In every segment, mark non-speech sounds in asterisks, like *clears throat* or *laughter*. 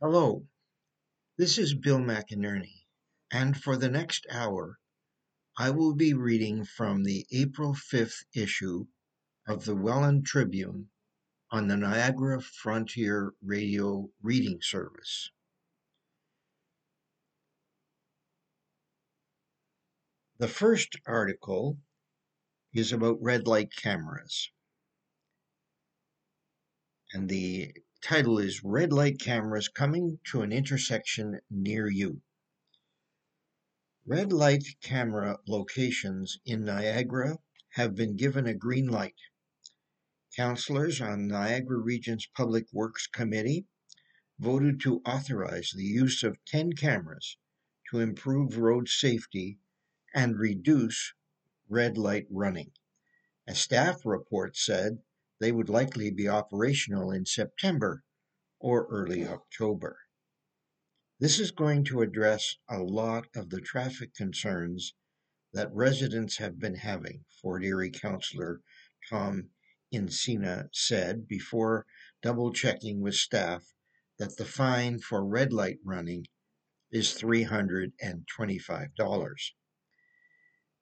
Hello, this is Bill McInerney, and for the next hour, I will be reading from the April 5th issue of the Welland Tribune on the Niagara Frontier Radio Reading Service. The first article is about red light cameras. And the title is Red Light Cameras Coming to an Intersection Near You. Red light camera locations in Niagara have been given a green light. Councillors on Niagara Region's Public Works Committee voted to authorize the use of 10 cameras to improve road safety and reduce red light running. A staff report said they would likely be operational in September or early October. This is going to address a lot of the traffic concerns that residents have been having, Fort Erie Councillor Tom Insinna said before double checking with staff that the fine for red light running is $325.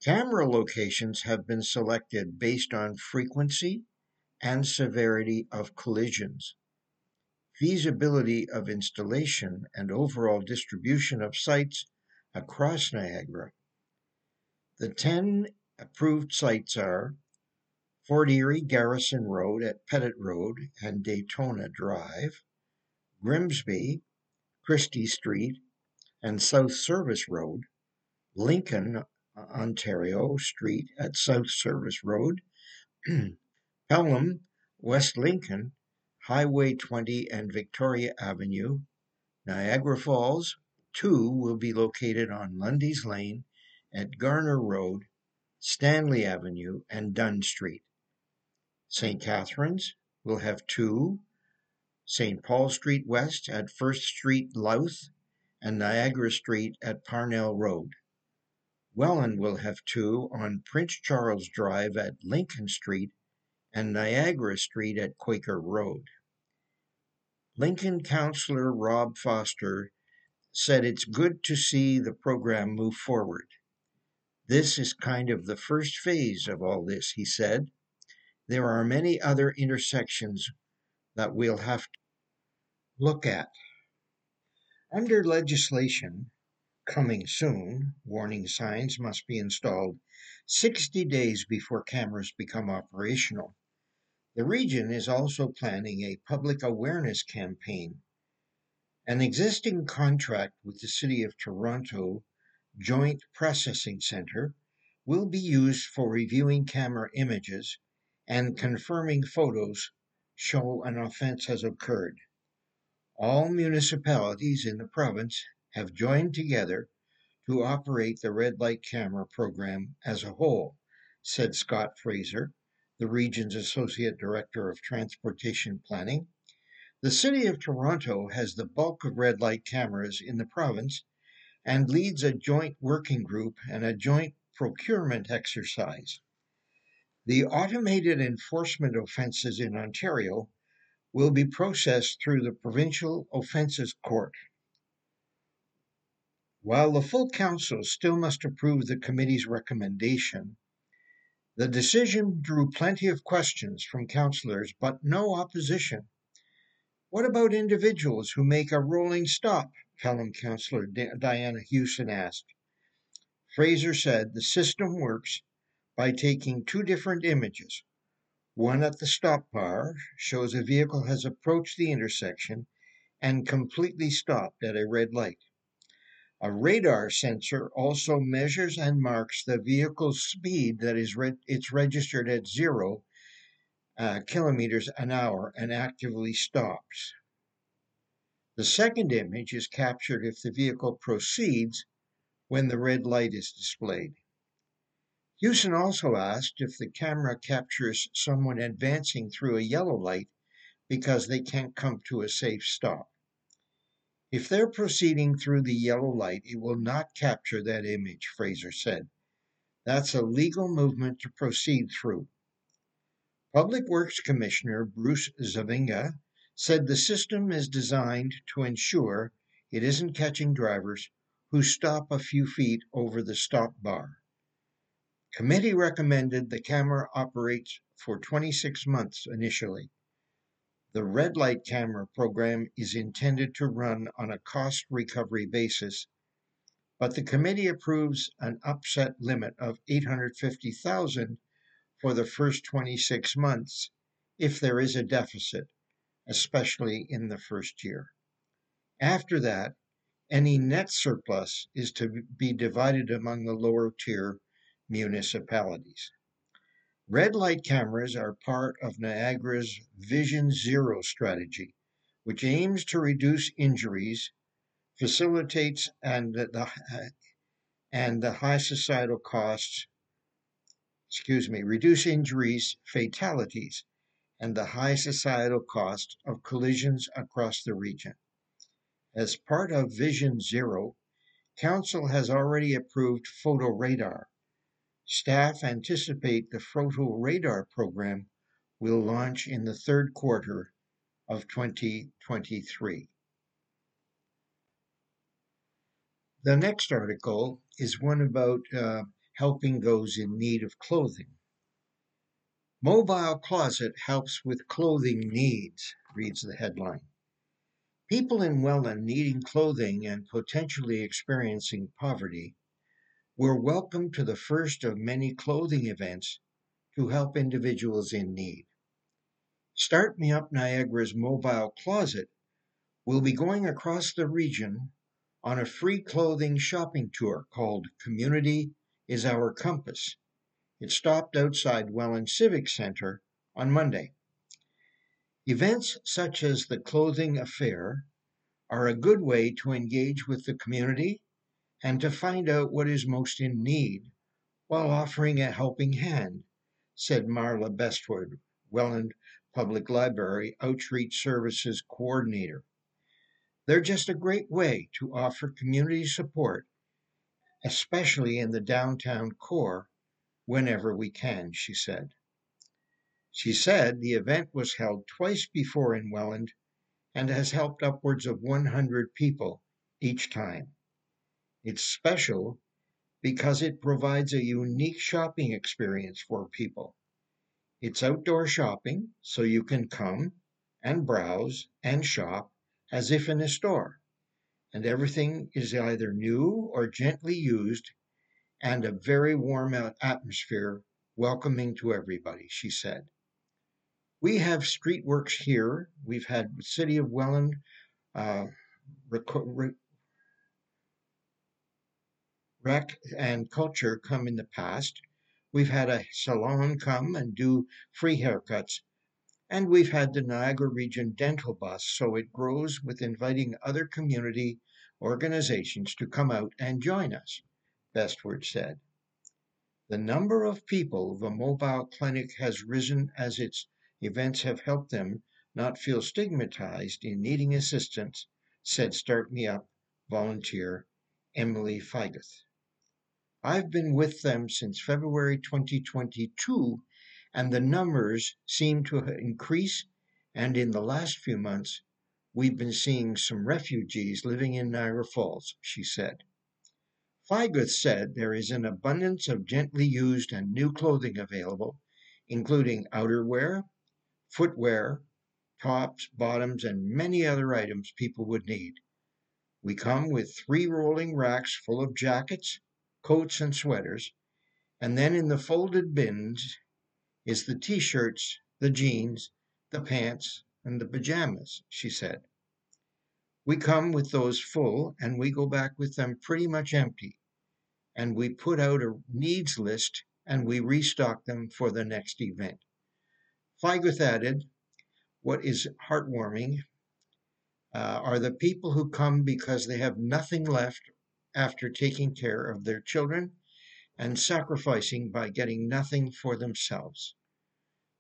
Camera locations have been selected based on frequency and severity of collisions, feasibility of installation, and overall distribution of sites across Niagara. The 10 approved sites are Fort Erie Garrison Road at Pettit Road and Daytona Drive, Grimsby, Christie Street, and South Service Road, Lincoln, Ontario Street at South Service Road, *clears throat* Pelham, West Lincoln, Highway 20 and Victoria Avenue, Niagara Falls. Two will be located on Lundy's Lane at Garner Road, Stanley Avenue, and Dunn Street. St. Catharines will have two, St. Paul Street West at First Street Louth, and Niagara Street at Parnell Road. Welland will have two on Prince Charles Drive at Lincoln Street and Niagara Street at Quaker Road. Lincoln Councillor Rob Foster said it's good to see the program move forward. This is kind of the first phase of all this, he said. There are many other intersections that we'll have to look at. Under legislation coming soon, warning signs must be installed 60 days before cameras become operational. The region is also planning a public awareness campaign. An existing contract with the City of Toronto Joint Processing Center will be used for reviewing camera images and confirming photos show an offense has occurred. All municipalities in the province have joined together to operate the red light camera program as a whole, said Scott Fraser, the region's Associate Director of Transportation Planning. The City of Toronto has the bulk of red light cameras in the province and leads a joint working group and a joint procurement exercise. The automated enforcement offences in Ontario will be processed through the Provincial Offences Court. While the full council still must approve the committee's recommendation, the decision drew plenty of questions from councillors, but no opposition. What about individuals who make a rolling stop? Pelham councillor Diana Hewson asked. Fraser said the system works by taking two different images. One at the stop bar shows a vehicle has approached the intersection and completely stopped at a red light. A radar sensor also measures and marks the vehicle's speed that is re- it's registered at zero uh, kilometers an hour and actively stops. The second image is captured if the vehicle proceeds when the red light is displayed. Hewson also asked if the camera captures someone advancing through a yellow light because they can't come to a safe stop. If they're proceeding through the yellow light, it will not capture that image, Fraser said. That's a legal movement to proceed through. Public Works Commissioner Bruce Zvaniga said the system is designed to ensure it isn't catching drivers who stop a few feet over the stop bar. Committee recommended the camera operates for 26 months initially. The red light camera program is intended to run on a cost recovery basis, but the committee approves an upset limit of 850,000 for the first 26 months if there is a deficit, especially in the first year. After that, any net surplus is to be divided among the lower tier municipalities. Red light cameras are part of Niagara's Vision Zero strategy, which aims to reduce injuries, facilitates and the and the high societal costs, excuse me, reduce injuries, fatalities, and the high societal cost of collisions across the region. As part of Vision Zero, Council has already approved photo radar, Staff anticipate the photo radar program will launch in the third quarter of 2023. The next article is one about uh, helping those in need of clothing. Mobile Closet helps with clothing needs, reads the headline. People in Welland needing clothing and potentially experiencing poverty were welcome to the first of many clothing events to help individuals in need. Start Me Up Niagara's mobile closet will be going across the region on a free clothing shopping tour called Community is Our Compass. It stopped outside Welland Civic Center on Monday. Events such as the clothing affair are a good way to engage with the community and to find out what is most in need while offering a helping hand, said Marla Bestwood, Welland Public Library Outreach Services Coordinator. They're just a great way to offer community support, especially in the downtown core, whenever we can, she said. She said the event was held twice before in Welland and has helped upwards of 100 people each time. It's special because it provides a unique shopping experience for people. It's outdoor shopping, so you can come and browse and shop as if in a store. And everything is either new or gently used and a very warm atmosphere welcoming to everybody, she said. We have street works here. We've had City of Welland uh, rec- rec and culture come in the past. We've had a salon come and do free haircuts. And we've had the Niagara Region Dental Bus, so it grows with inviting other community organizations to come out and join us, Bestwood said. The number of people the mobile clinic has risen as its events have helped them not feel stigmatized in needing assistance, said Start Me Up volunteer Emily Feigoth. I've been with them since February 2022, and the numbers seem to increase. And in the last few months, we've been seeing some refugees living in Niagara Falls, she said. Feigoth said there is an abundance of gently used and new clothing available, including outerwear, footwear, tops, bottoms, and many other items people would need. We come with three rolling racks full of jackets, coats and sweaters, and then in the folded bins is the t shirts, the jeans, the pants, and the pajamas, she said. We come with those full and we go back with them pretty much empty. And we put out a needs list and we restock them for the next event. Feigoth added, What is heartwarming uh, are the people who come because they have nothing left after taking care of their children and sacrificing by getting nothing for themselves.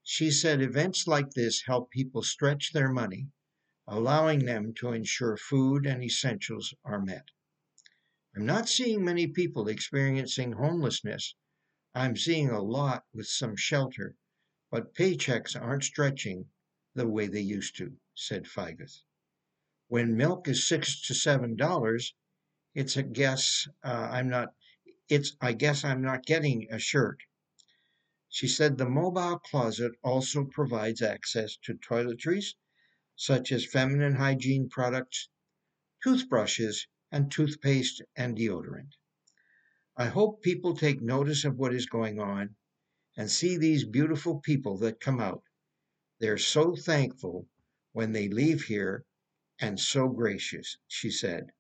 She said events like this help people stretch their money, allowing them to ensure food and essentials are met. I'm not seeing many people experiencing homelessness. I'm seeing a lot with some shelter, but paychecks aren't stretching the way they used to, said Feigus. When milk is six to seven dollars, it's a guess uh, I'm not. It's I guess I'm not getting a shirt. She said the mobile closet also provides access to toiletries, such as feminine hygiene products, toothbrushes, and toothpaste and deodorant. I hope people take notice of what is going on and see these beautiful people that come out. They're so thankful when they leave here and so gracious, she said.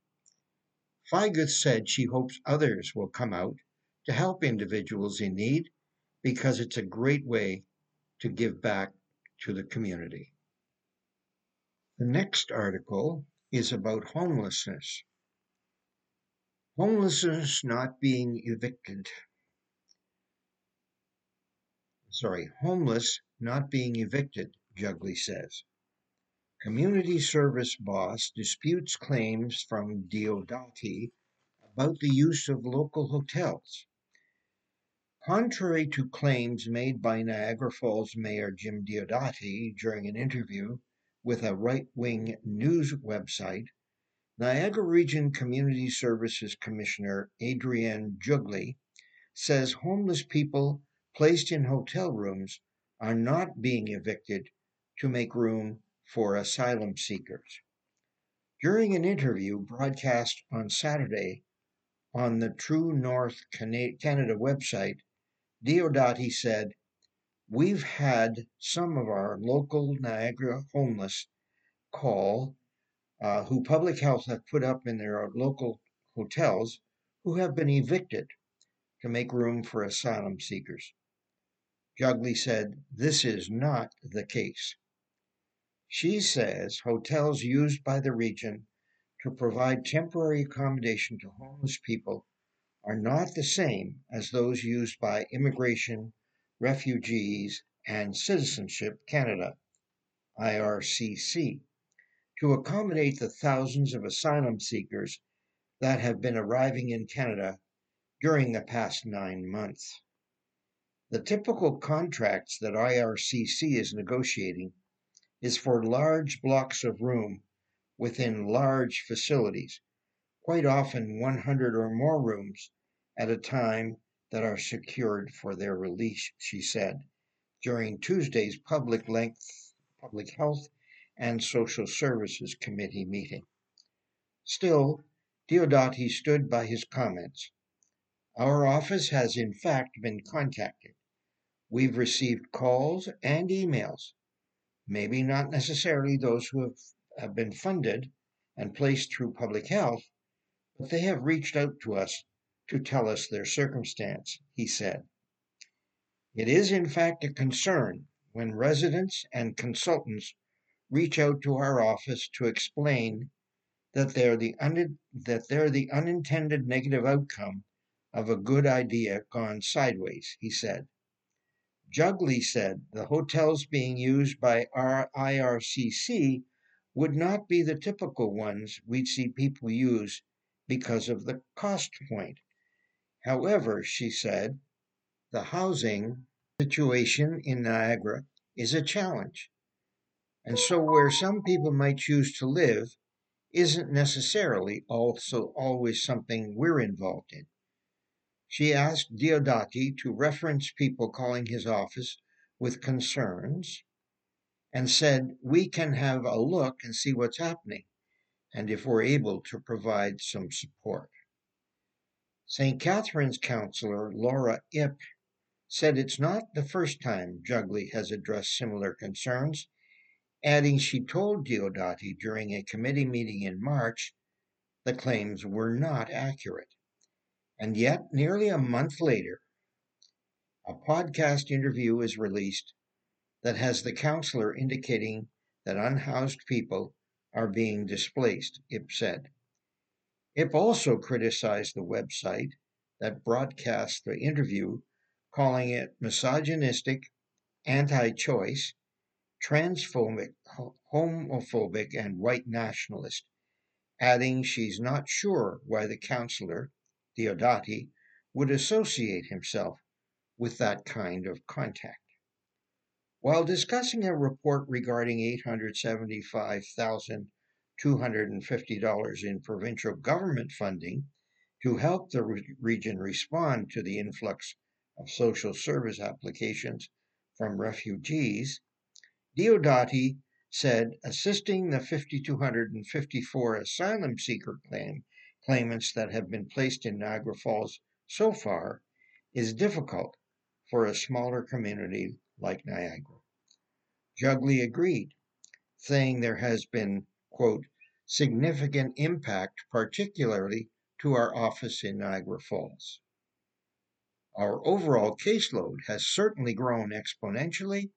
Feigus said she hopes others will come out to help individuals in need because it's a great way to give back to the community. The next article is about homelessness. Homelessness not being evicted. Sorry, homeless not being evicted, Jugley says. Community service boss disputes claims from Diodati about the use of local hotels. Contrary to claims made by Niagara Falls Mayor Jim Diodati during an interview with a right wing news website, Niagara Region Community Services Commissioner Adrienne Jugley says homeless people placed in hotel rooms are not being evicted to make room for asylum seekers. During an interview broadcast on Saturday on the True North Canada website, Diodati said, We've had some of our local Niagara homeless call uh, who public health have put up in their local hotels who have been evicted to make room for asylum seekers. Jugley said, This is not the case. She says hotels used by the region to provide temporary accommodation to homeless people are not the same as those used by Immigration, Refugees, and Citizenship Canada, IRCC, to accommodate the thousands of asylum seekers that have been arriving in Canada during the past nine months. The typical contracts that IRCC is negotiating is for large blocks of room within large facilities, quite often 100 or more rooms at a time that are secured for their release, she said, during Tuesday's public length public health and social services committee meeting. Still, Diodati stood by his comments. Our office has in fact been contacted. We've received calls and emails maybe not necessarily those who have, have been funded and placed through public health, but they have reached out to us to tell us their circumstance, he said. It is, in fact, a concern when residents and consultants reach out to our office to explain that they're the, un- that they're the unintended negative outcome of a good idea gone sideways, he said. Jugley said the hotels being used by our IRCC would not be the typical ones we'd see people use because of the cost point. However, she said, the housing situation in Niagara is a challenge. And so, where some people might choose to live isn't necessarily also always something we're involved in. She asked Diodati to reference people calling his office with concerns and said, We can have a look and see what's happening and if we're able to provide some support. St. Catharines counselor Laura Ip said it's not the first time Jugley has addressed similar concerns, adding she told Diodati during a committee meeting in March the claims were not accurate. And yet, nearly a month later, a podcast interview is released that has the counselor indicating that unhoused people are being displaced, Ip said. Ip also criticized the website that broadcast the interview, calling it misogynistic, anti choice, transphobic, homophobic, and white nationalist, adding she's not sure why the counselor Diodati would associate himself with that kind of contact. While discussing a report regarding $875,250 in provincial government funding to help the re- region respond to the influx of social service applications from refugees, Diodati said assisting the 5,254 asylum seeker claim, claimants that have been placed in Niagara Falls so far is difficult for a smaller community like Niagara. Jugley agreed, saying there has been, quote, significant impact, particularly to our office in Niagara Falls. Our overall caseload has certainly grown exponentially,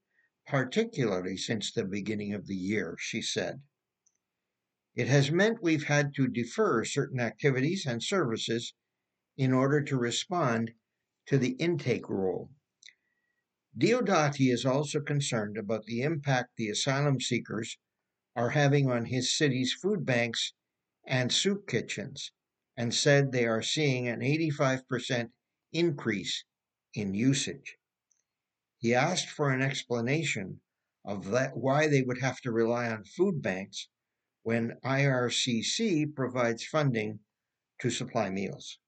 particularly since the beginning of the year, she said. It has meant we've had to defer certain activities and services in order to respond to the intake rule. Diodati is also concerned about the impact the asylum seekers are having on his city's food banks and soup kitchens and said they are seeing an 85% increase in usage. He asked for an explanation of that, why they would have to rely on food banks when IRCC provides funding to supply meals.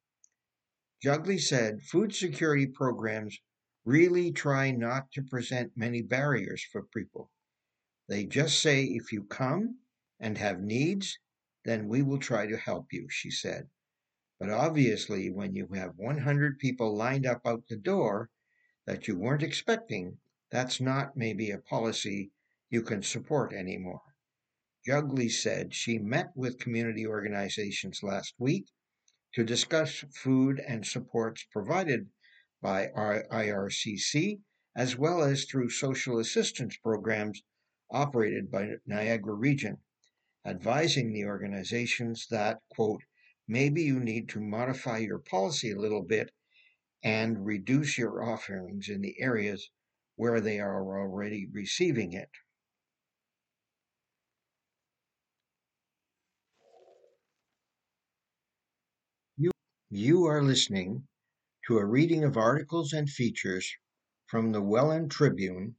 Jugley said food security programs really try not to present many barriers for people. They just say if you come and have needs, then we will try to help you, she said. But obviously, when you have 100 people lined up out the door that you weren't expecting, that's not maybe a policy you can support anymore. Jugley said she met with community organizations last week to discuss food and supports provided by IRCC, as well as through social assistance programs operated by Niagara Region, advising the organizations that, quote, maybe you need to modify your policy a little bit and reduce your offerings in the areas where they are already receiving it. You, are listening to a reading of articles and features from the Welland Tribune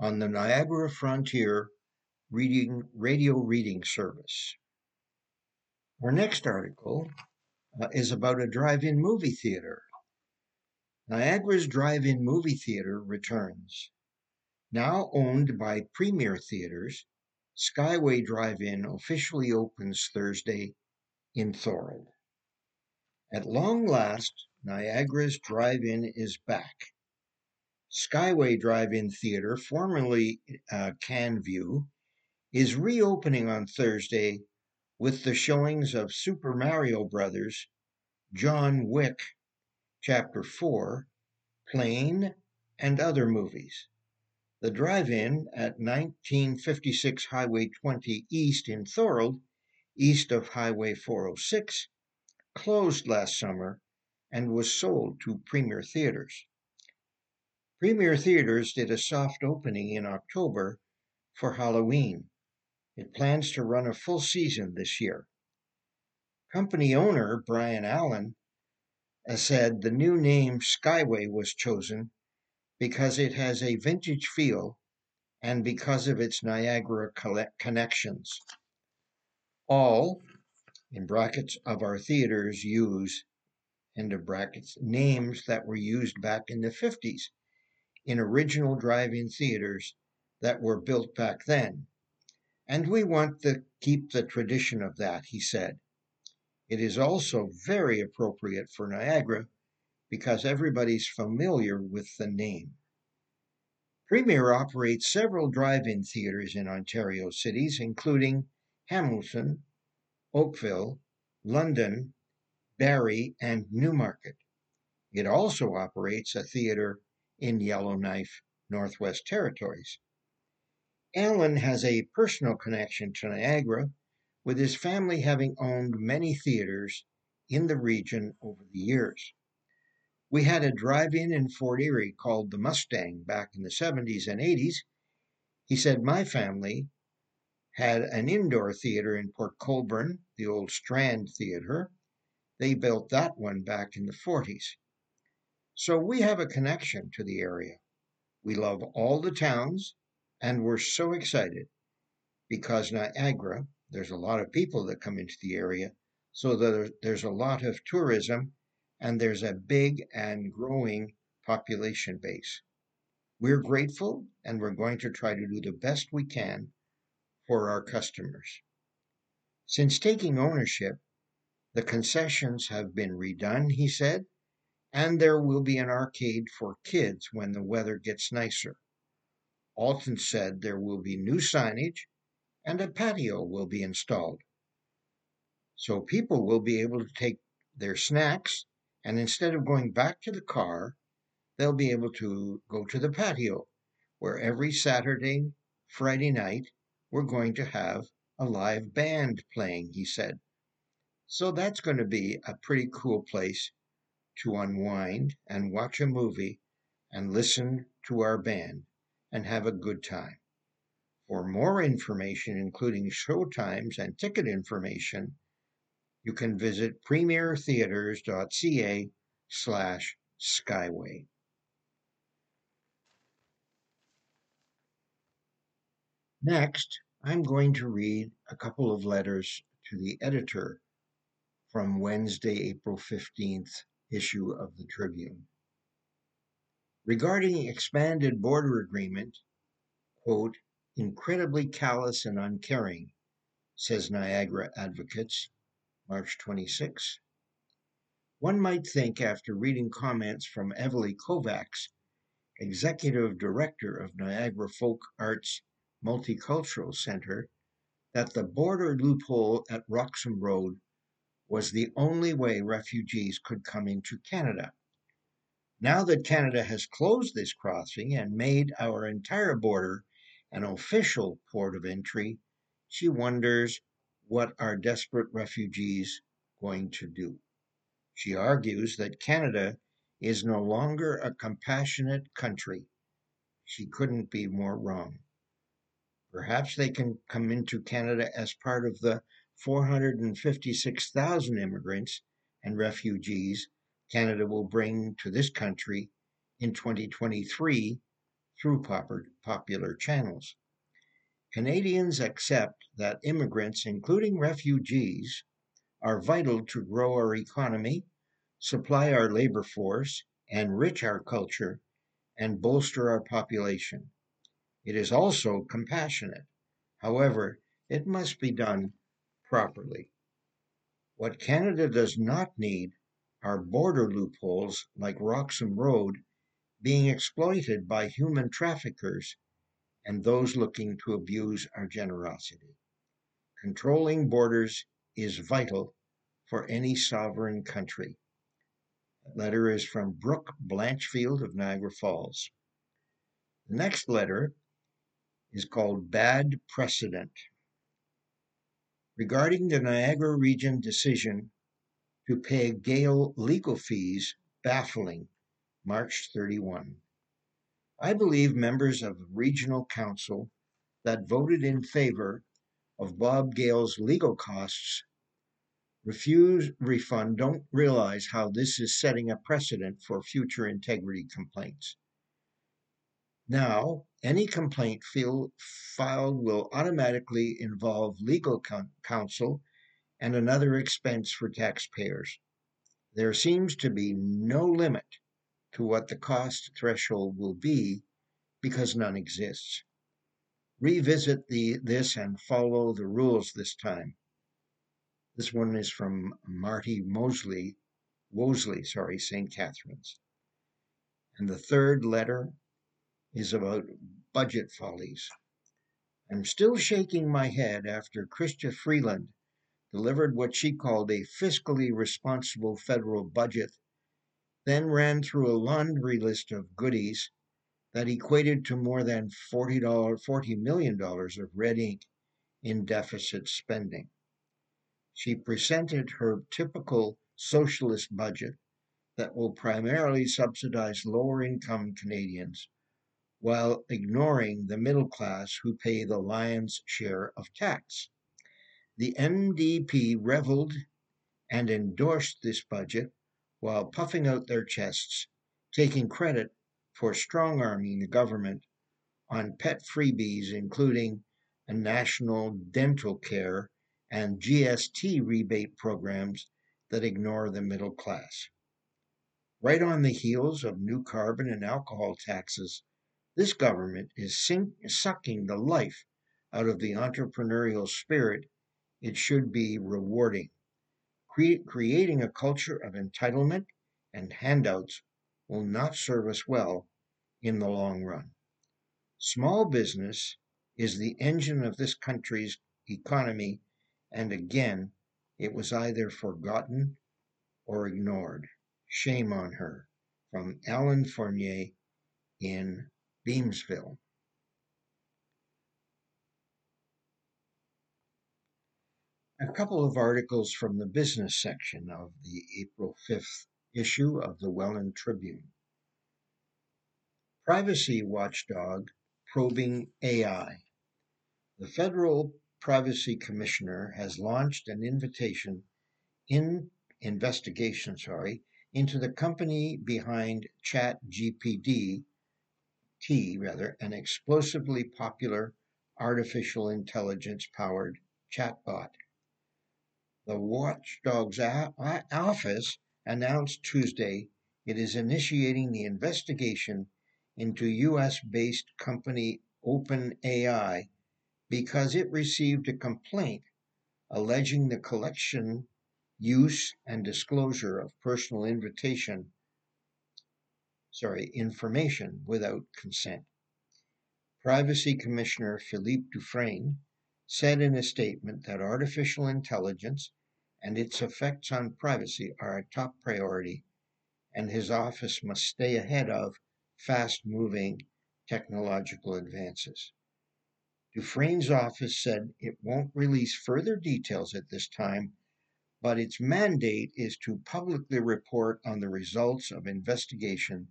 on the Niagara Frontier reading radio reading service. Our next article uh, is about a drive-in movie theater. Niagara's drive-in movie theater returns. Now owned by Premier Theaters, Skyway Drive-In officially opens Thursday in Thorold. At long last, Niagara's Drive-In is back. Skyway Drive-In Theater, formerly uh, Canview, is reopening on Thursday with the showings of Super Mario Brothers, John Wick, Chapter 4, Plane, and other movies. The drive-in at 1956 Highway 20 East in Thorold, east of Highway 406, closed last summer and was sold to Premier Theaters. Premier Theaters did a soft opening in October for Halloween. It plans to run a full season this year. Company owner Brian Allen uh, said the new name Skyway was chosen because it has a vintage feel and because of its Niagara connections. All in brackets of our theaters use, end of brackets, names that were used back in the 50s in original drive in theaters that were built back then. And we want to keep the tradition of that, he said. It is also very appropriate for Niagara because everybody's familiar with the name. Premier operates several drive in theaters in Ontario cities, including Hamilton, Oakville, London, Barrie, and Newmarket. It also operates a theater in Yellowknife, Northwest Territories. Allen has a personal connection to Niagara, with his family having owned many theaters in the region over the years. We had a drive in in Fort Erie called the Mustang back in the 70s and 80s. He said my family had an indoor theater in Port Colborne, the old Strand Theater. They built that one back in the 40s. So we have a connection to the area. We love all the towns, and we're so excited because Niagara, there's a lot of people that come into the area, so there's a lot of tourism, and there's a big and growing population base. We're grateful, and we're going to try to do the best we can for our customers. Since taking ownership, the concessions have been redone, he said, and there will be an arcade for kids when the weather gets nicer. Alton said there will be new signage and a patio will be installed. So people will be able to take their snacks and instead of going back to the car, they'll be able to go to the patio where every Saturday, Friday night, we're going to have a live band playing, he said. So that's going to be a pretty cool place to unwind and watch a movie and listen to our band and have a good time. For more information, including show times and ticket information, you can visit premiertheaters.ca slash skyway. Next, I'm going to read a couple of letters to the editor from Wednesday, April 15th issue of the Tribune. Regarding expanded border agreement, quote, incredibly callous and uncaring, says Niagara Advocates, March 26. One might think after reading comments from Evely Kovacs, executive director of Niagara Folk Arts Multicultural Center that the border loophole at Roxham Road was the only way refugees could come into Canada. Now that Canada has closed this crossing and made our entire border an official port of entry, she wonders what are desperate refugees going to do. She argues that Canada is no longer a compassionate country. She couldn't be more wrong. Perhaps they can come into Canada as part of the 456,000 immigrants and refugees Canada will bring to this country in 2023 through popular channels. Canadians accept that immigrants, including refugees, are vital to grow our economy, supply our labor force, enrich our culture, and bolster our population. It is also compassionate. However, it must be done properly. What Canada does not need are border loopholes like Roxham Road being exploited by human traffickers and those looking to abuse our generosity. Controlling borders is vital for any sovereign country. That letter is from Brooke Blanchfield of Niagara Falls. The next letter is called Bad Precedent. Regarding the Niagara Region decision to pay Gale legal fees, baffling, March 31. I believe members of Regional Council that voted in favor of Bob Gale's legal costs refuse refund don't realize how this is setting a precedent for future integrity complaints. Now, any complaint filed will automatically involve legal counsel and another expense for taxpayers. There seems to be no limit to what the cost threshold will be because none exists. Revisit the, this and follow the rules this time. This one is from Marty Mosley, Wosley, sorry, St. Catharines. And the third letter is about budget follies. I'm still shaking my head after Chrystia Freeland delivered what she called a fiscally responsible federal budget, then ran through a laundry list of goodies that equated to more than $40, $40 million of red ink in deficit spending. She presented her typical socialist budget that will primarily subsidize lower income Canadians while ignoring the middle class who pay the lion's share of tax. The NDP reveled and endorsed this budget while puffing out their chests, taking credit for strong arming the government on pet freebies, including a national dental care and GST rebate programs that ignore the middle class. Right on the heels of new carbon and alcohol taxes, this government is sink, sucking the life out of the entrepreneurial spirit it should be rewarding. Cre- creating a culture of entitlement and handouts will not serve us well in the long run. Small business is the engine of this country's economy, and again, it was either forgotten or ignored. Shame on her. From Alan Fournier in Beamsville. A couple of articles from the business section of the April 5th issue of the Welland Tribune. Privacy watchdog probing AI. The Federal Privacy Commissioner has launched an invitation in investigation, sorry, into the company behind ChatGPT, T rather, an explosively popular artificial intelligence powered chatbot. The watchdog's office announced Tuesday it is initiating the investigation into US based company OpenAI because it received a complaint alleging the collection, use, and disclosure of personal invitation sorry, information without consent. Privacy Commissioner Philippe Dufresne said in a statement that artificial intelligence and its effects on privacy are a top priority, and his office must stay ahead of fast moving technological advances. Dufresne's office said it won't release further details at this time, but its mandate is to publicly report on the results of investigation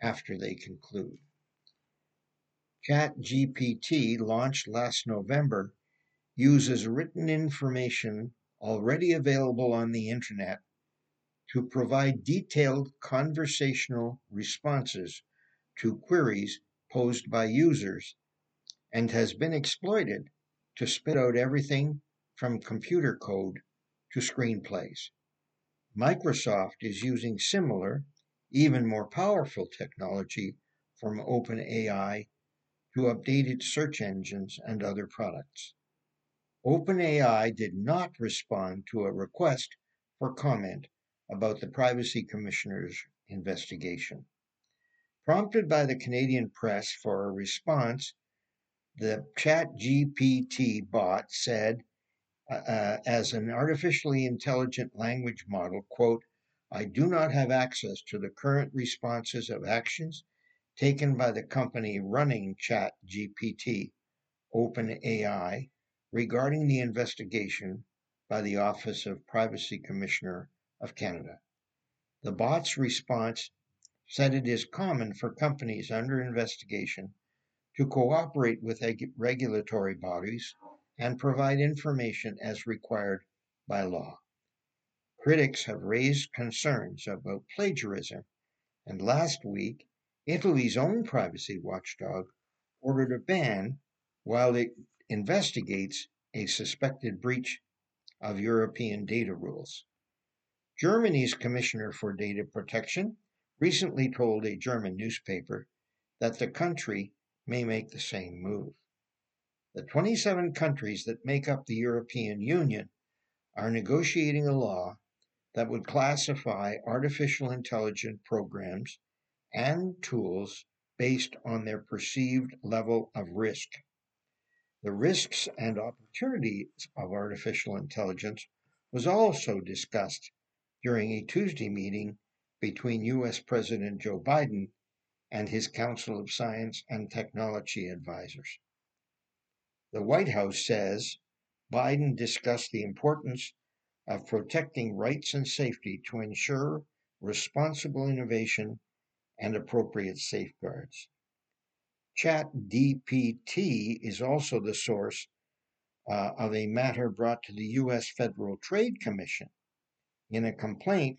after they conclude. ChatGPT, launched last November, uses written information already available on the internet to provide detailed conversational responses to queries posed by users and has been exploited to spit out everything from computer code to screenplays. Microsoft is using similar, even more powerful technology from OpenAI to update its search engines and other products. OpenAI did not respond to a request for comment about the Privacy Commissioner's investigation. Prompted by the Canadian press for a response, the ChatGPT bot said, uh, uh, as an artificially intelligent language model, quote, I do not have access to the current responses of actions taken by the company running ChatGPT, OpenAI, regarding the investigation by the Office of Privacy Commissioner of Canada. The bot's response said it is common for companies under investigation to cooperate with regulatory bodies and provide information as required by law. Critics have raised concerns about plagiarism, and last week, Italy's own privacy watchdog ordered a ban while it investigates a suspected breach of European data rules. Germany's Commissioner for Data Protection recently told a German newspaper that the country may make the same move. The 27 countries that make up the European Union are negotiating a law that would classify artificial intelligence programs and tools based on their perceived level of risk. The risks and opportunities of artificial intelligence was also discussed during a Tuesday meeting between US President Joe Biden and his Council of Science and Technology advisors. The White House says Biden discussed the importance of protecting rights and safety to ensure responsible innovation and appropriate safeguards. ChatGPT is also the source uh, of a matter brought to the U.S. Federal Trade Commission. In a complaint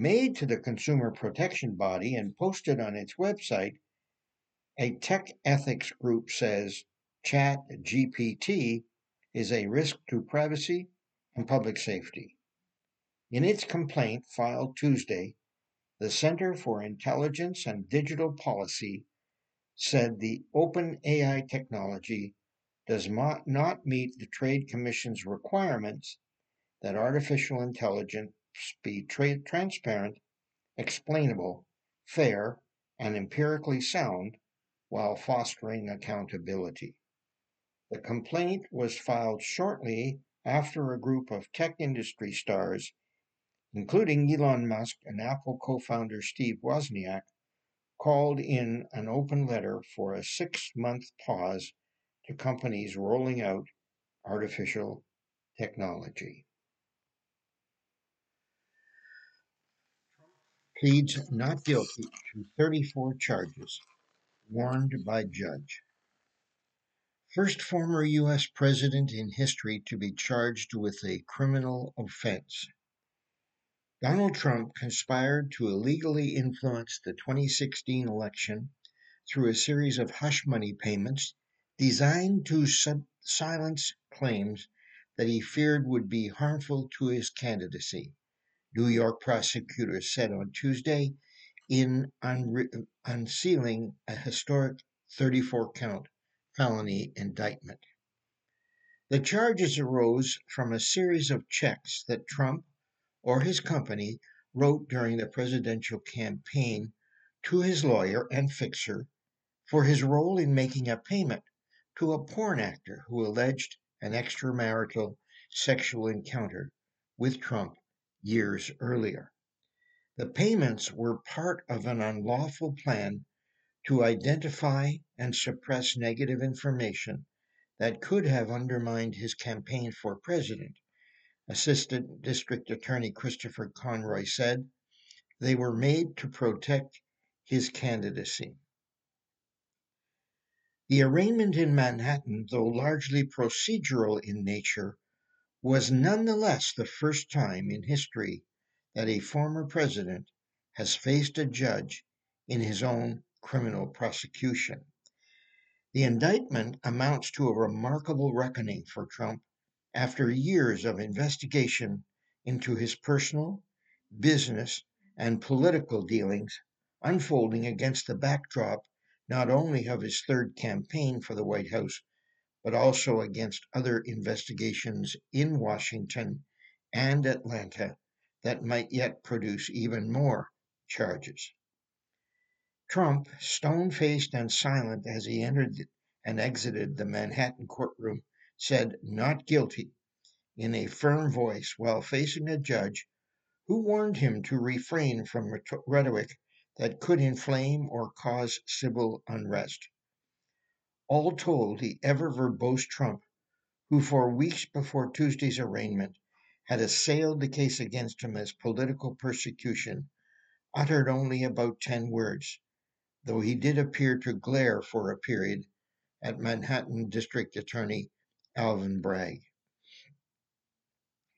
Made to the consumer protection body and posted on its website, a tech ethics group says ChatGPT is a risk to privacy and public safety. In its complaint filed Tuesday, the Center for Intelligence and Digital Policy said the open AI technology does not meet the Trade Commission's requirements that artificial intelligence be trade transparent, explainable, fair, and empirically sound while fostering accountability. The complaint was filed shortly after a group of tech industry stars, including Elon Musk and Apple co founder Steve Wozniak, called in an open letter for a six month pause to companies rolling out artificial technology. Pleads not guilty to 34 charges, warned by judge. First former U.S. president in history to be charged with a criminal offense. Donald Trump conspired to illegally influence the 2016 election through a series of hush money payments designed to sub- silence claims that he feared would be harmful to his candidacy. New York prosecutors said on Tuesday in unre- unsealing a historic 34 count felony indictment. The charges arose from a series of checks that Trump or his company wrote during the presidential campaign to his lawyer and fixer for his role in making a payment to a porn actor who alleged an extramarital sexual encounter with Trump years earlier. The payments were part of an unlawful plan to identify and suppress negative information that could have undermined his campaign for president Assistant District Attorney Christopher Conroy said they were made to protect his candidacy. The arraignment in Manhattan, though largely procedural in nature, was nonetheless the first time in history that a former president has faced a judge in his own criminal prosecution. The indictment amounts to a remarkable reckoning for Trump after years of investigation into his personal, business, and political dealings unfolding against the backdrop not only of his third campaign for the White House, but also against other investigations in Washington and Atlanta that might yet produce even more charges. Trump, stone faced and silent as he entered and exited the Manhattan courtroom, said not guilty in a firm voice while facing a judge who warned him to refrain from rhetoric that could inflame or cause civil unrest. All told, the ever verbose Trump, who for weeks before Tuesday's arraignment had assailed the case against him as political persecution, uttered only about 10 words, though he did appear to glare for a period at Manhattan District Attorney Alvin Bragg.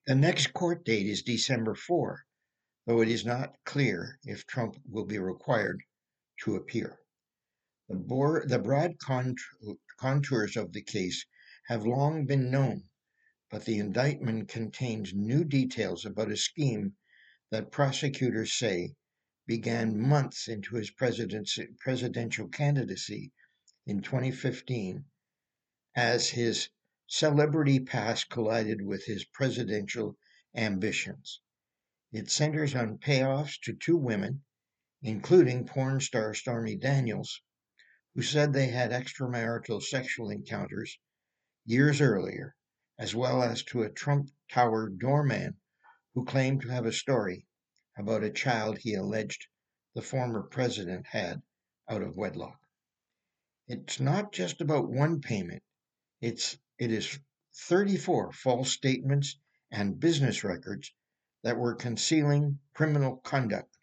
The next court date is December 4, though it is not clear if Trump will be required to appear. The, board, the broad contours of the case have long been known, but the indictment contains new details about a scheme that prosecutors say began months into his presidential candidacy in 2015 as his celebrity past collided with his presidential ambitions. It centers on payoffs to two women, including porn star Stormy Daniels, who said they had extramarital sexual encounters years earlier, as well as to a Trump Tower doorman who claimed to have a story about a child he alleged the former president had out of wedlock. It's not just about one payment, it's, it is 34 false statements and business records that were concealing criminal conduct,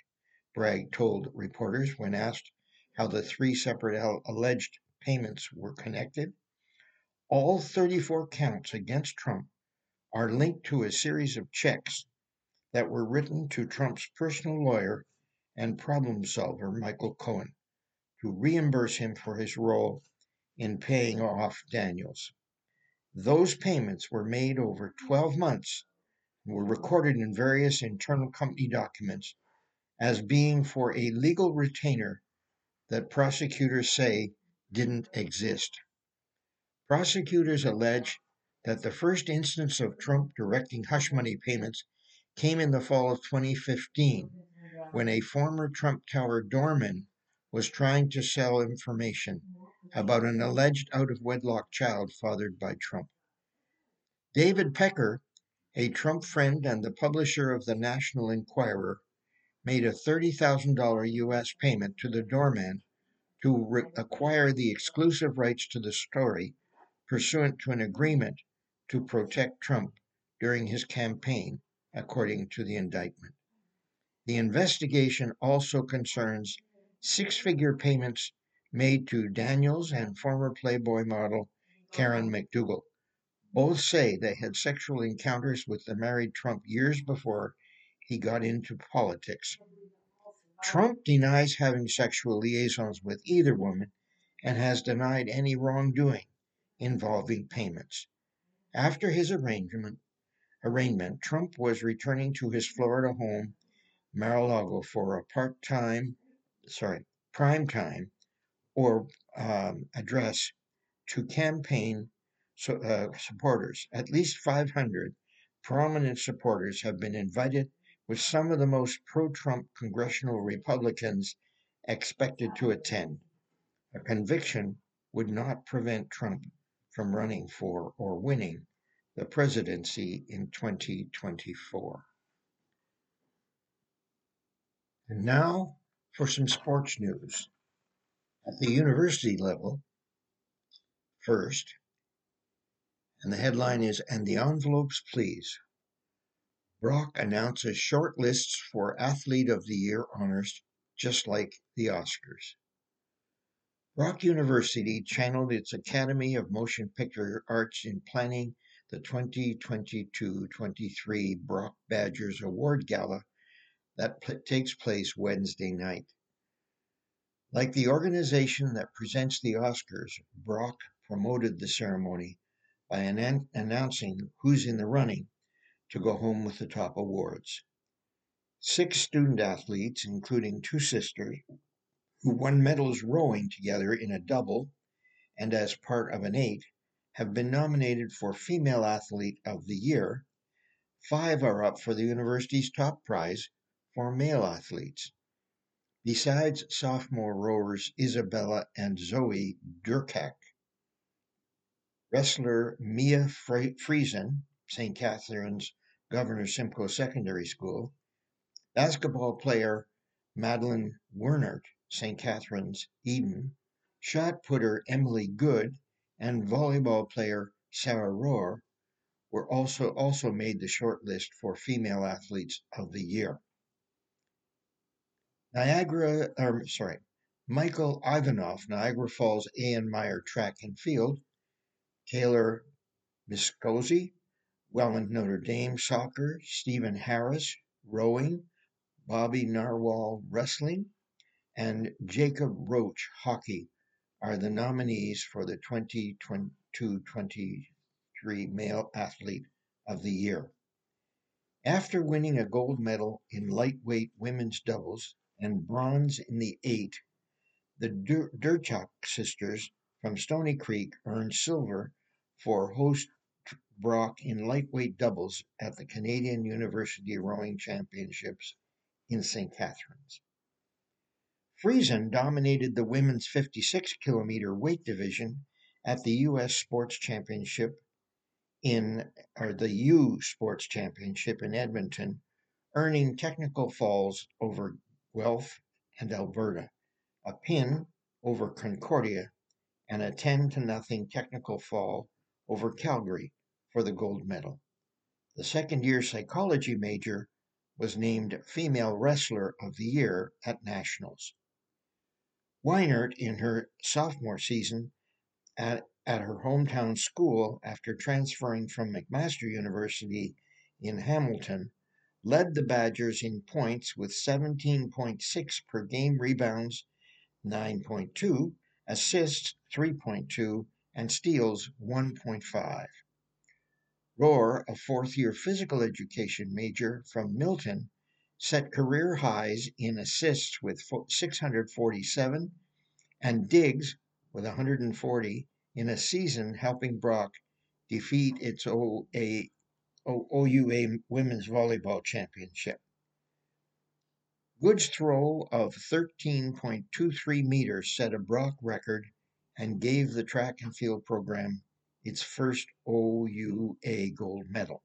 Bragg told reporters when asked how the three separate alleged payments were connected. All 34 counts against Trump are linked to a series of checks that were written to Trump's personal lawyer and problem solver, Michael Cohen, to reimburse him for his role in paying off Daniels. Those payments were made over 12 months and were recorded in various internal company documents as being for a legal retainer that prosecutors say didn't exist. Prosecutors allege that the first instance of Trump directing hush money payments came in the fall of 2015 when a former Trump Tower doorman was trying to sell information about an alleged out of wedlock child fathered by Trump. David Pecker, a Trump friend and the publisher of the National Enquirer, made a $30,000 US payment to the doorman to re- acquire the exclusive rights to the story pursuant to an agreement to protect Trump during his campaign, according to the indictment. The investigation also concerns six figure payments made to Daniels and former Playboy model Karen McDougal. Both say they had sexual encounters with the married Trump years before he got into politics. Trump denies having sexual liaisons with either woman and has denied any wrongdoing involving payments. After his arrangement, arraignment, Trump was returning to his Florida home, Mar-a-Lago, for a part-time, sorry, prime time or um, address to campaign so, uh, supporters. At least 500 prominent supporters have been invited, with some of the most pro-Trump congressional Republicans expected to attend. A conviction would not prevent Trump from running for or winning the presidency in 2024. And now for some sports news. At the university level, first, and the headline is And the Envelopes Please. Brock announces short lists for Athlete of the Year honors, just like the Oscars. Brock University channeled its Academy of Motion Picture Arts in planning the 2022-23 Brock Badgers Award Gala that pl- takes place Wednesday night. Like the organization that presents the Oscars, Brock promoted the ceremony by an- announcing who's in the running to go home with the top awards. Six student athletes, including two sisters, who won medals rowing together in a double and as part of an eight, have been nominated for Female Athlete of the Year. Five are up for the university's top prize for male athletes. Besides sophomore rowers Isabella and Zoe Durkak, wrestler Mia Friesen, St. Catharines Governor Simcoe Secondary School, basketball player Madeline Wernert, St. Catharines Eden, shot putter Emily Good, and volleyball player Sarah Rohr were also also made the short list for female athletes of the year. Niagara, or sorry, Michael Ivanov, Niagara Falls A. N. Myer Track and Field, Taylor Miscosi, Welland Notre Dame Soccer, Stephen Harris Rowing, Bobby Narwhal Wrestling, and Jacob Roach Hockey are the nominees for the 2022-23 Male Athlete of the Year. After winning a gold medal in lightweight women's doubles and bronze in the eight, the Dur- Durchak sisters from Stony Creek earned silver for host Brock in lightweight doubles at the Canadian University Rowing Championships in St. Catharines. Friesen dominated the women's 56 kilometer weight division at the U.S. Sports Championship in, or the U Sports Championship in Edmonton, earning technical falls over Guelph and Alberta, a pin over Concordia, and a 10 to nothing technical fall over Calgary for the gold medal. The second year psychology major was named Female Wrestler of the Year at Nationals. Weinert, in her sophomore season at, at her hometown school after transferring from McMaster University in Hamilton, led the Badgers in points with 17.6 per game rebounds, 9.2, assists 3.2, and steals 1.5. Rohr, a fourth year physical education major from Milton, set career highs in assists with 647 and Diggs with 140 in a season helping Brock defeat its OA, OUA Women's Volleyball Championship. Good's throw of 13.23 meters set a Brock record and gave the track and field program its first OUA gold medal.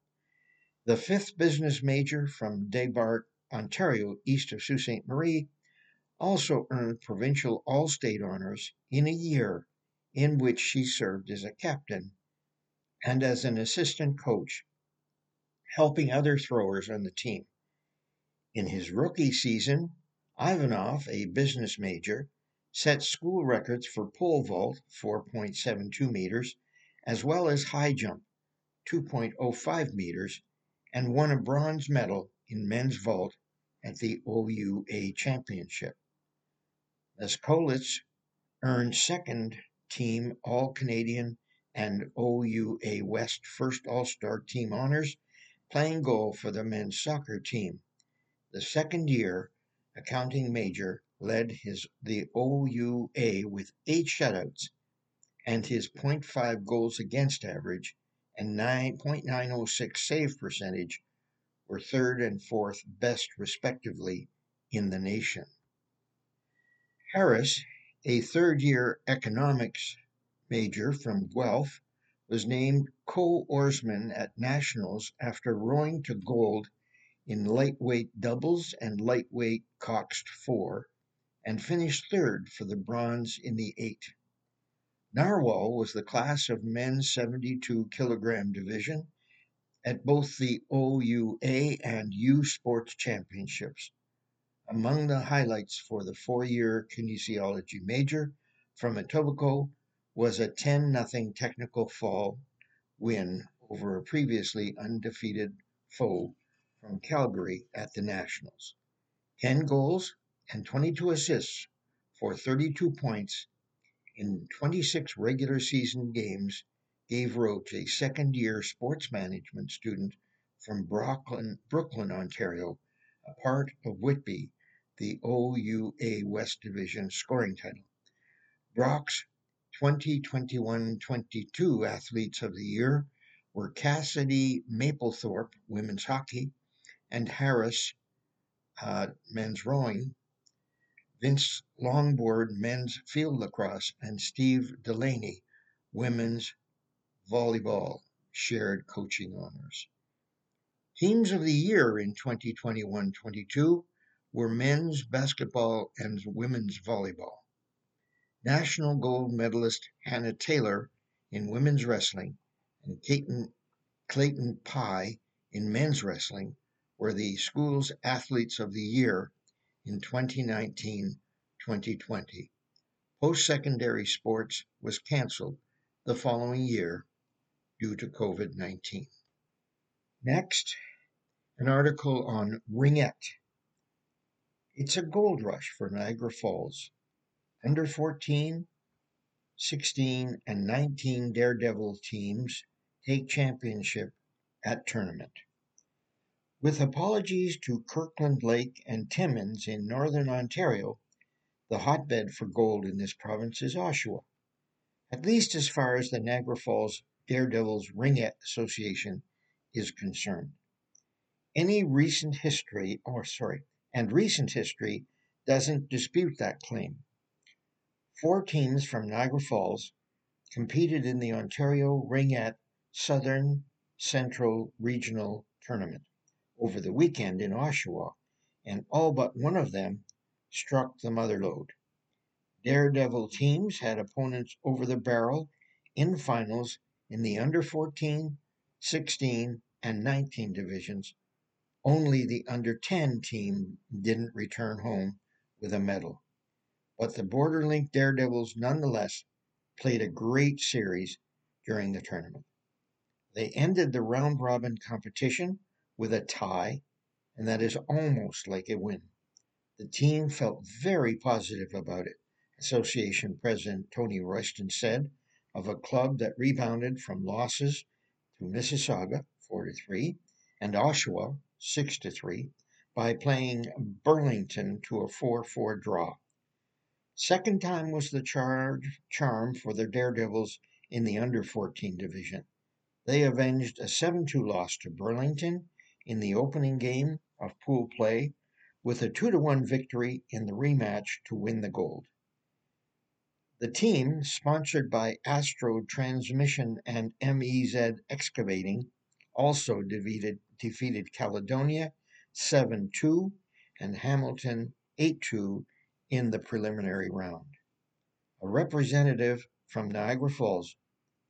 The fifth business major from Desbarats, Ontario, east of Sault Ste. Marie, also earned provincial All State honors in a year in which she served as a captain and as an assistant coach, helping other throwers on the team. In his rookie season, Ivanov, a business major, set school records for pole vault, 4.72 meters, as well as high jump, 2.05 meters, and won a bronze medal in men's vault at the OUA Championship. Leskolitz earned second team All Canadian and OUA West first All Star team honors, playing goal for the men's soccer team. The second year, accounting major led his the OUA with eight shutouts and his 0.5 goals against average and 9.906 save percentage were third and fourth best respectively in the nation. Harris, a third year economics major from Guelph, was named co oarsman at Nationals after rowing to gold in lightweight doubles and lightweight coxed four, and finished third for the bronze in the eight. Narwhal was the class of men's 72 kilogram division at both the OUA and U Sports Championships. Among the highlights for the four year kinesiology major from Etobicoke was a 10 0 technical fall win over a previously undefeated foe from Calgary at the Nationals. 10 goals and 22 assists for 32 points in 26 regular season games gave Roach a second year sports management student from Brooklin, Brooklin, Ontario, a part of Whitby, the OUA West Division scoring title. Brock's 2021 22 Athletes of the Year were Cassidy Maplethorpe, women's hockey, and Harris, uh, men's rowing, Vince Longboard, men's field lacrosse, and Steve Delaney, women's volleyball, shared coaching honors. Teams of the year in 2021 22 were men's basketball and women's volleyball. National gold medalist Hannah Taylor in women's wrestling and Clayton, Clayton Pye in men's wrestling were the school's athletes of the year in 2019 2020. Post secondary sports was canceled the following year due to COVID 19. Next, an article on Ringette. It's a gold rush for Niagara Falls. Under 14, 16, and 19 Daredevil teams take championship at tournament. With apologies to Kirkland Lake and Timmins in northern Ontario, the hotbed for gold in this province is Oshawa, at least as far as the Niagara Falls Daredevils Ringette Association is concerned. Any recent history, or sorry, and recent history doesn't dispute that claim. Four teams from Niagara Falls competed in the Ontario Ringette Southern Central Regional Tournament over the weekend in Oshawa, and all but one of them struck the mother lode. Daredevil teams had opponents over the barrel in finals in the under 14, 16, and 19 divisions. Only the under 10 team didn't return home with a medal. But the Borderlink Daredevils nonetheless played a great series during the tournament. They ended the round robin competition with a tie and that is almost like a win. The team felt very positive about it, Association President Tony Royston said of a club that rebounded from losses to Mississauga 4 3 and Oshawa 6 3 by playing Burlington to a 4 4 draw. Second time was the charm for the Daredevils in the under 14 division. They avenged a 7 2 loss to Burlington in the opening game of pool play with a 2 1 victory in the rematch to win the gold. The team, sponsored by Astro Transmission and MEZ Excavating, also defeated, defeated Caledonia 7 2 and Hamilton 8 2 in the preliminary round. A representative from Niagara Falls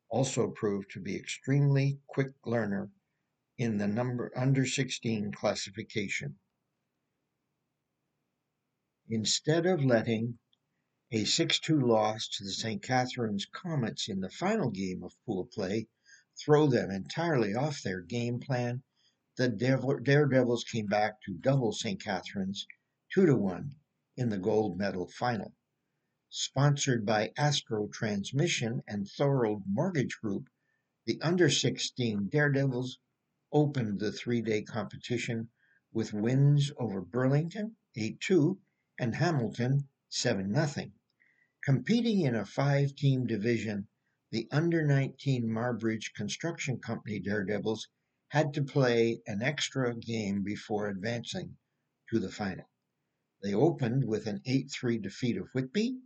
also proved to be extremely quick learner in the number under 16 classification. Instead of letting a 6 2 loss to the St. Catharines Comets in the final game of pool play throw them entirely off their game plan, the Daredevils came back to double St. Catharines 2 to 1 in the gold medal final. Sponsored by Astro Transmission and Thorold Mortgage Group, the under 16 Daredevils opened the three day competition with wins over Burlington 8 2 and Hamilton 7 0. Competing in a five team division, the under 19 Marbridge Construction Company Daredevils had to play an extra game before advancing to the final. They opened with an 8 3 defeat of Whitby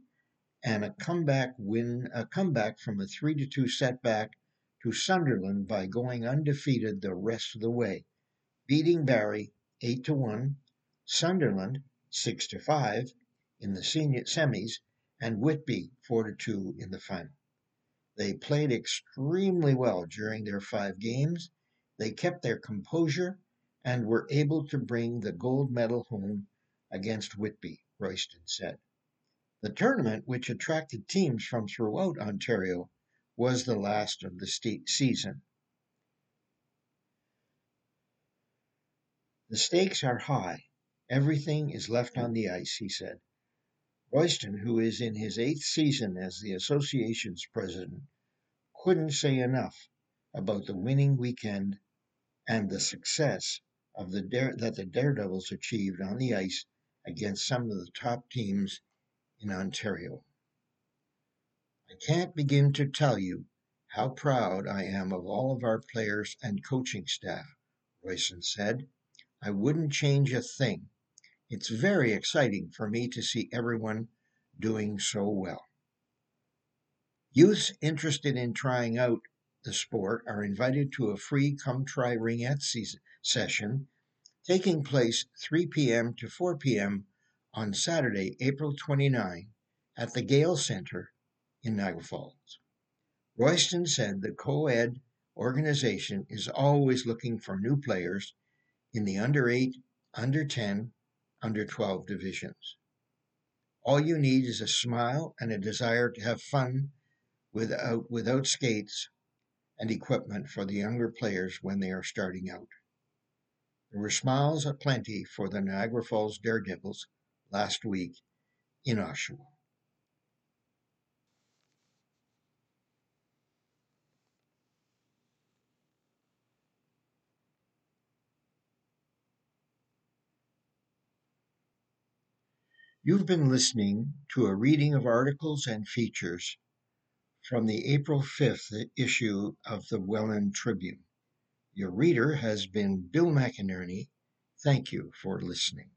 and a comeback win, a comeback from a 3 2 setback to Sunderland by going undefeated the rest of the way, beating Barrie 8 1, Sunderland 6 5 in the senior semis, and Whitby 4 2 in the final. They played extremely well during their five games. They kept their composure and were able to bring the gold medal home against Whitby, Royston said. The tournament, which attracted teams from throughout Ontario, was the last of the state season. The stakes are high Everything is left on the ice, he said. Royston, who is in his eighth season as the association's president, couldn't say enough about the winning weekend and the success of the dare, that the Daredevils achieved on the ice against some of the top teams in Ontario. I can't begin to tell you how proud I am of all of our players and coaching staff, Royston said. I wouldn't change a thing. It's very exciting for me to see everyone doing so well. Youths interested in trying out the sport are invited to a free Come Try Ringette session taking place 3 p.m. to 4 p.m. on Saturday, April 29 at the Gale Center in Niagara Falls. Royston said the co ed organization is always looking for new players in the under 8, under 10, under 12 divisions. All you need is a smile and a desire to have fun without, without skates and equipment for the younger players when they are starting out. There were smiles aplenty for the Niagara Falls Daredevils last week in Oshawa. You've been listening to a reading of articles and features from the April 5th issue of the Welland Tribune. Your reader has been Bill McInerney. Thank you for listening.